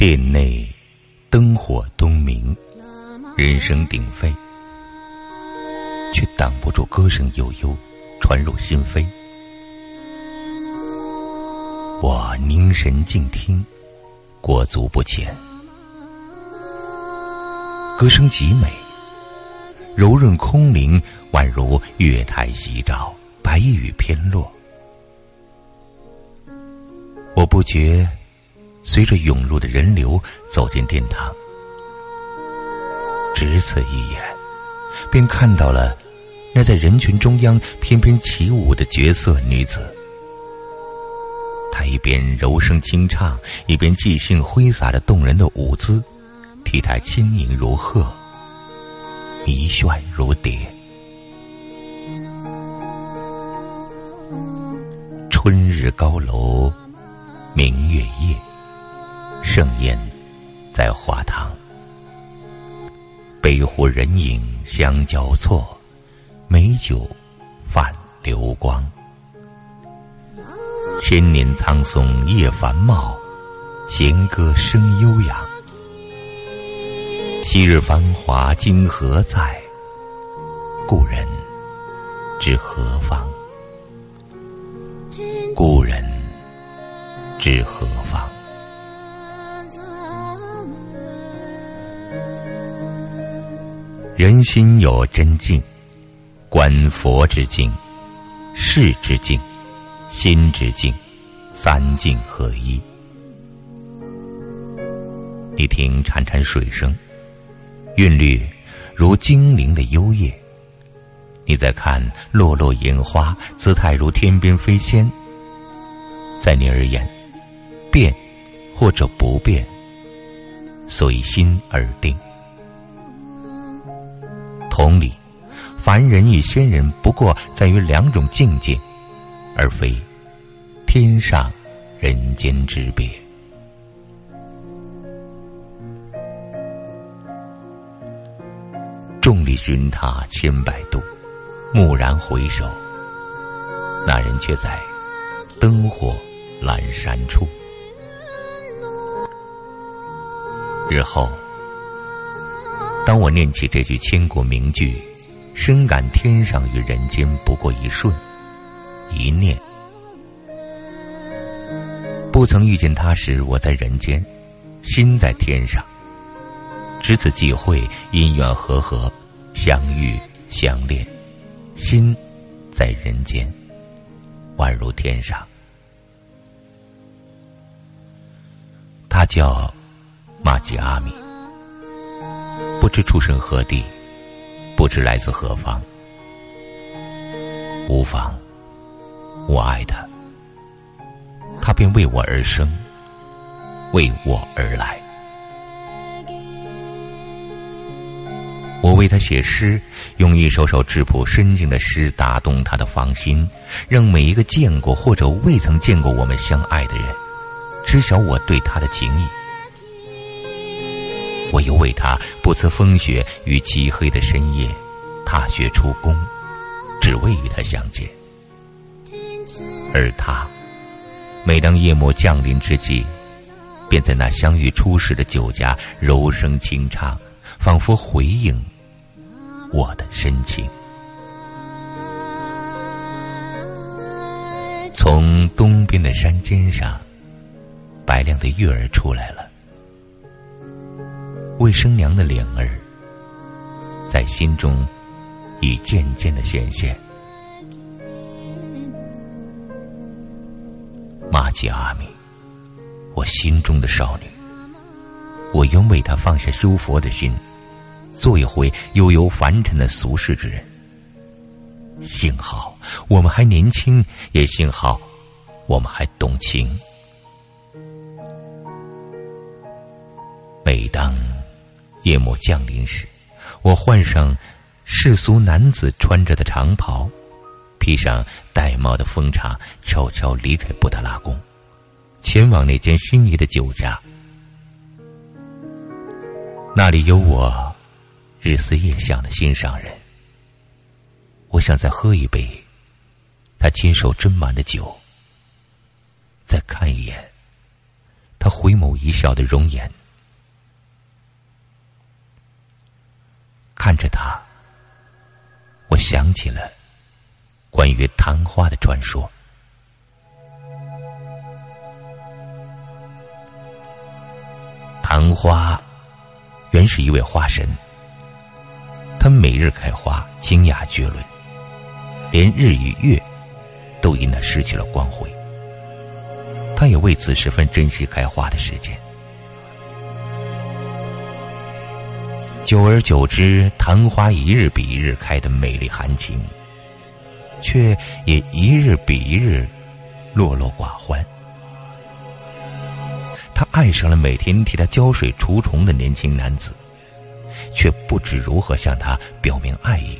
店内灯火通明，人声鼎沸，却挡不住歌声悠悠传入心扉。我凝神静听，裹足不前。歌声极美，柔润空灵，宛如月台夕照，白雨翩落。我不觉随着涌入的人流走进殿堂，只此一眼，便看到了那在人群中央翩翩起舞的绝色女子。她一边柔声轻唱，一边即兴挥洒着动人的舞姿。体态轻盈如鹤，迷炫如蝶。春日高楼，明月夜，盛宴在花堂。杯壶人影相交错，美酒泛流光。千年苍松叶繁茂，弦歌声悠扬。昔日繁华今何在？故人知何方？故人知何人心有真境，观佛之境，事之境，心之境，三境合一。你听潺潺水声。韵律如精灵的幽夜，你在看落落烟花，姿态如天边飞仙。在你而言，变或者不变，随心而定。同理，凡人与仙人不过在于两种境界，而非天上人间之别。众里寻他千百度，蓦然回首，那人却在灯火阑珊处。日后，当我念起这句千古名句，深感天上与人间不过一瞬、一念。不曾遇见他时，我在人间，心在天上。只此际会，因缘和合，相遇相恋，心在人间，宛如天上。他叫玛吉阿米，不知出身何地，不知来自何方。无妨，我爱他，他便为我而生，为我而来。我为他写诗，用一首首质朴深情的诗打动他的芳心，让每一个见过或者未曾见过我们相爱的人，知晓我对他的情谊。我又为他不辞风雪与漆黑的深夜，踏雪出宫，只为与他相见。而他，每当夜幕降临之际，便在那相遇初时的酒家柔声轻唱。仿佛回应我的深情。从东边的山尖上，白亮的月儿出来了。未生娘的脸儿，在心中已渐渐的显现。玛吉阿米，我心中的少女，我愿为她放下修佛的心。做一回悠悠凡尘的俗世之人。幸好我们还年轻，也幸好我们还懂情。每当夜幕降临时，我换上世俗男子穿着的长袍，披上戴帽的风叉，悄悄离开布达拉宫，前往那间心仪的酒家。那里有我。日思夜想的心上人，我想再喝一杯他亲手斟满的酒，再看一眼他回眸一笑的容颜。看着他，我想起了关于昙花的传说。昙花原是一位花神，他每日开花，清雅绝伦，连日与月都因那失去了光辉。他也为此十分珍惜开花的时间。久而久之，昙花一日比一日开的美丽含情，却也一日比一日落落寡欢。他爱上了每天替他浇水除虫的年轻男子，却不知如何向他表明爱意。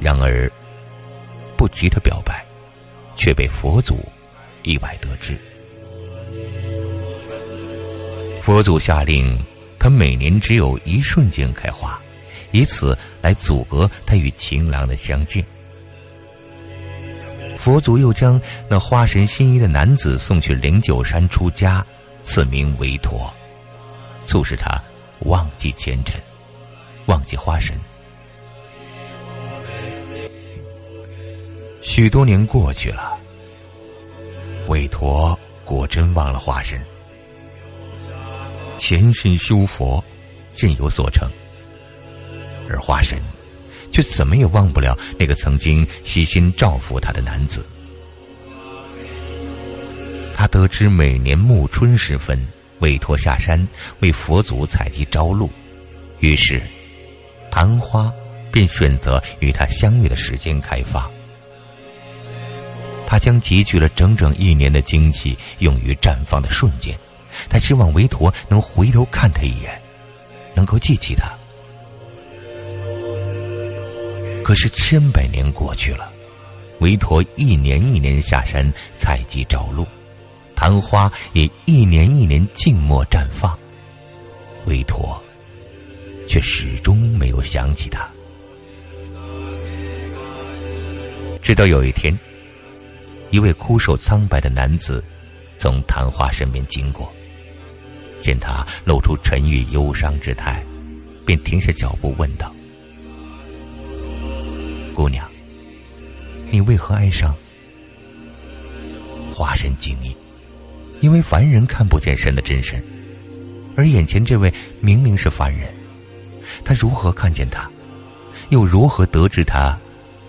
然而，不急他表白，却被佛祖。意外得知，佛祖下令，他每年只有一瞬间开花，以此来阻隔他与情郎的相见。佛祖又将那花神心仪的男子送去灵鹫山出家，赐名韦陀，促使他忘记前尘，忘记花神。许多年过去了。韦陀果真忘了化身，潜心修佛，渐有所成。而花神，却怎么也忘不了那个曾经悉心照拂他的男子。他得知每年暮春时分，韦陀下山为佛祖采集朝露，于是，昙花便选择与他相遇的时间开放。他将集聚了整整一年的精气用于绽放的瞬间，他希望维陀能回头看他一眼，能够记起他。可是千百年过去了，维陀一年一年下山采集朝露，昙花也一年一年静默绽放，维陀却始终没有想起他。直到有一天。一位枯瘦苍白的男子从昙花身边经过，见他露出沉郁忧伤之态，便停下脚步问道：“姑娘，你为何哀伤？”花神惊异，因为凡人看不见神的真身，而眼前这位明明是凡人，他如何看见他，又如何得知他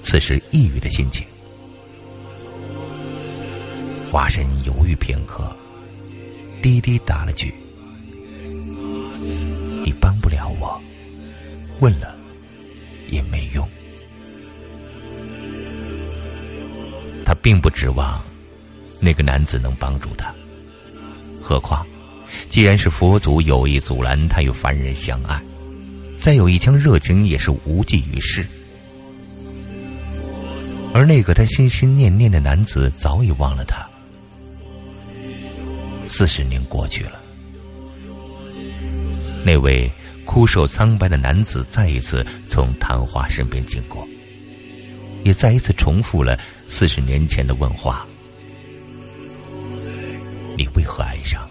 此时抑郁的心情？花神犹豫片刻，低低答了句：“问了也没用。”他并不指望那个男子能帮助他，何况，既然是佛祖有意阻拦他与凡人相爱，再有一腔热情也是无济于事。而那个他心心念念的男子早已忘了他。四十年过去了，那位枯瘦苍白的男子再一次从昙花身边经过，也再一次重复了四十年前的问话：“你为何爱上？”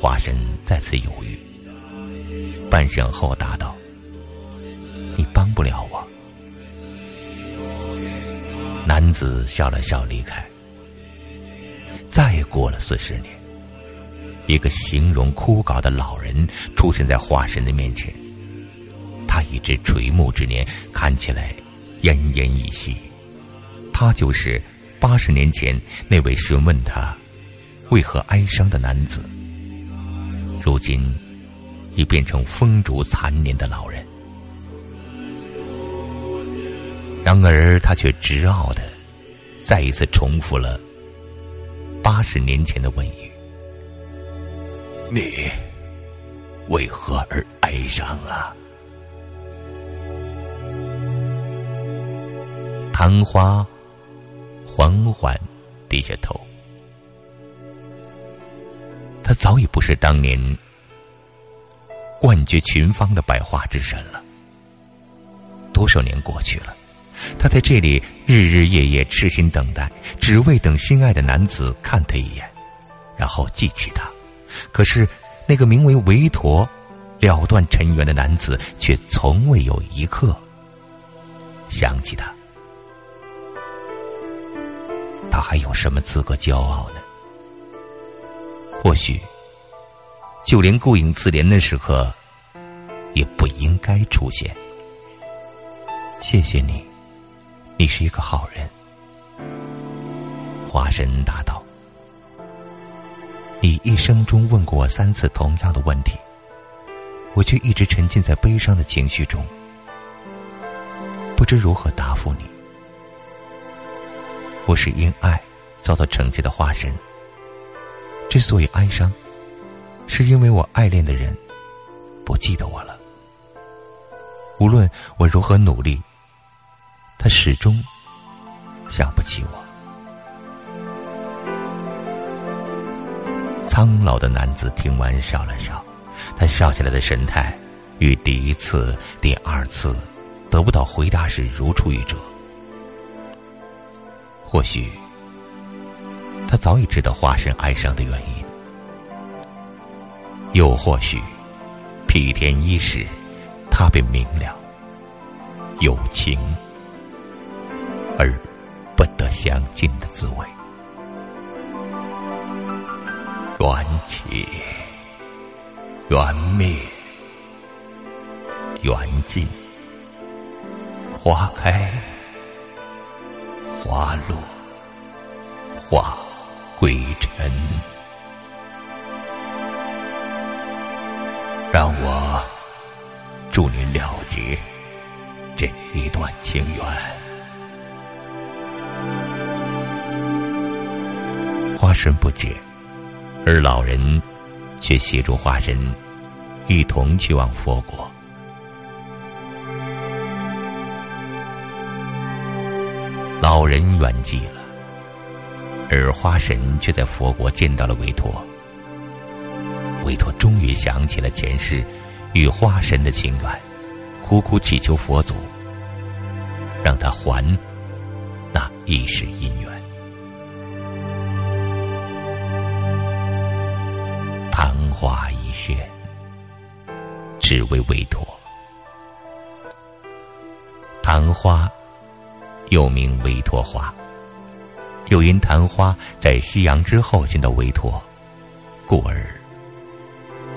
花神再次犹豫，半晌后答道：“你帮不了我。”男子笑了笑，离开。再过了四十年，一个形容枯槁的老人出现在化神的面前。他已至垂暮之年，看起来奄奄一息。他就是八十年前那位询问他为何哀伤的男子。如今已变成风烛残年的老人。然而，他却执拗的再一次重复了。八十年前的问语，你为何而哀伤啊？昙花缓缓低下头，他早已不是当年冠绝群芳的百花之神了。多少年过去了，他在这里日日夜夜痴心等待，只为等心爱的男子看他一眼，然后记起他。可是，那个名为维陀、了断尘缘的男子，却从未有一刻想起他。他还有什么资格骄傲呢？或许，就连顾影自怜的时刻，也不应该出现。谢谢你，你是一个好人。花神答道：“你一生中问过我三次同样的问题，我却一直沉浸在悲伤的情绪中，不知如何答复你。我是因爱遭到惩戒的化身。之所以哀伤，是因为我爱恋的人不记得我了。无论我如何努力。”他始终想不起我。苍老的男子听完笑了笑，他笑起来的神态与第一次、第二次得不到回答时如出一辙。或许他早已知道化身哀伤的原因，又或许披天衣时，他便明了友情。而不得相尽的滋味，缘起，缘灭，缘尽，花开，花落，花归尘。让我祝你了结这一段情缘。花神不解，而老人却协助花神一同去往佛国。老人圆寂了，而花神却在佛国见到了韦陀。韦陀终于想起了前世与花神的情缘，苦苦祈求佛祖让他还那一世姻缘。花一现，只为委托。昙花又名维托花，又因昙花在夕阳之后见到维托，故而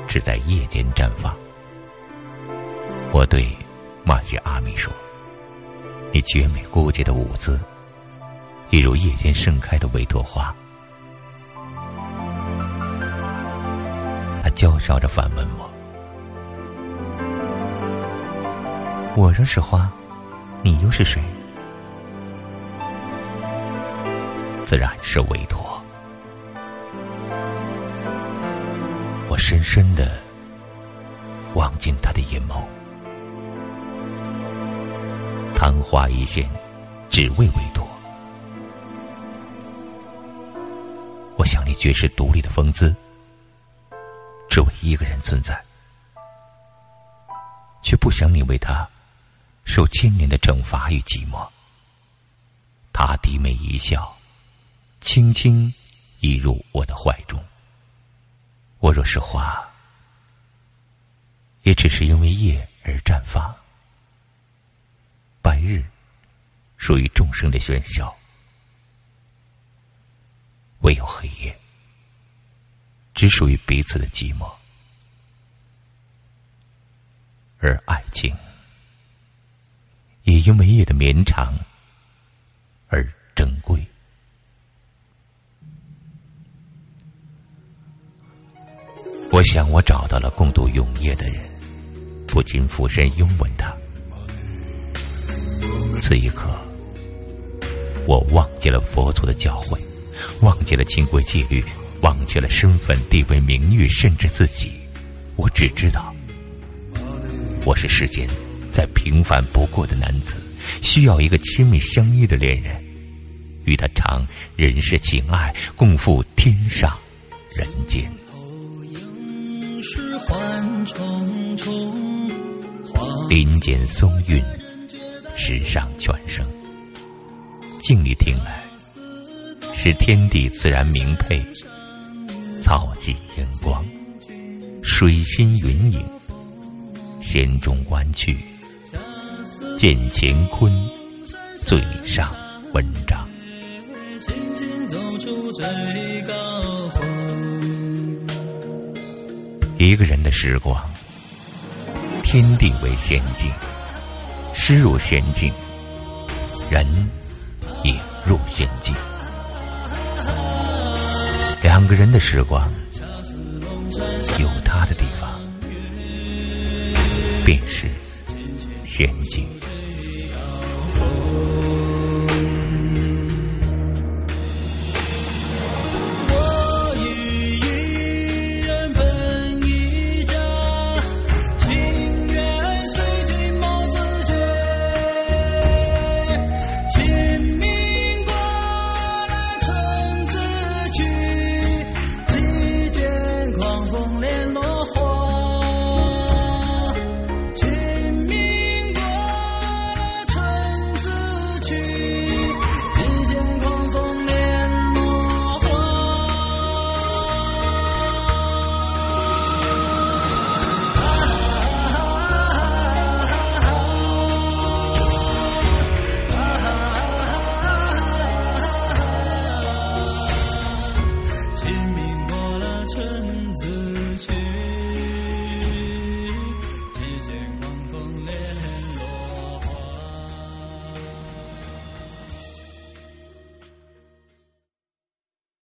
只在夜间绽放。我对玛吉阿弥说：“你绝美孤洁的舞姿，一如夜间盛开的维托花。”娇笑着反问我：“我若是花，你又是谁？”自然是韦陀。我深深的望进他的眼眸，昙花一现，只为韦陀。我想你绝世独立的风姿。只为一个人存在，却不想你为他受千年的惩罚与寂寞。他低眉一笑，轻轻移入我的怀中。我若是花，也只是因为夜而绽放。白日属于众生的喧嚣，唯有黑夜。只属于彼此的寂寞，而爱情也因为夜的绵长而珍贵。我想，我找到了共度永夜的人，不禁俯身拥吻他。此一刻，我忘记了佛祖的教诲，忘记了清规戒律。忘记了身份、地位、名誉，甚至自己。我只知道，我是世间再平凡不过的男子，需要一个亲密相依的恋人，与他尝人世情爱，共赴天上人间。林间松韵，时尚全声。静里听来，是天地自然明配，草际烟光，水心云影，弦中弯曲，见乾坤，最上文章。一个人的时光，天地为仙境，诗入仙境，人也入仙境。两个人的时光，有他的地方，便是仙境。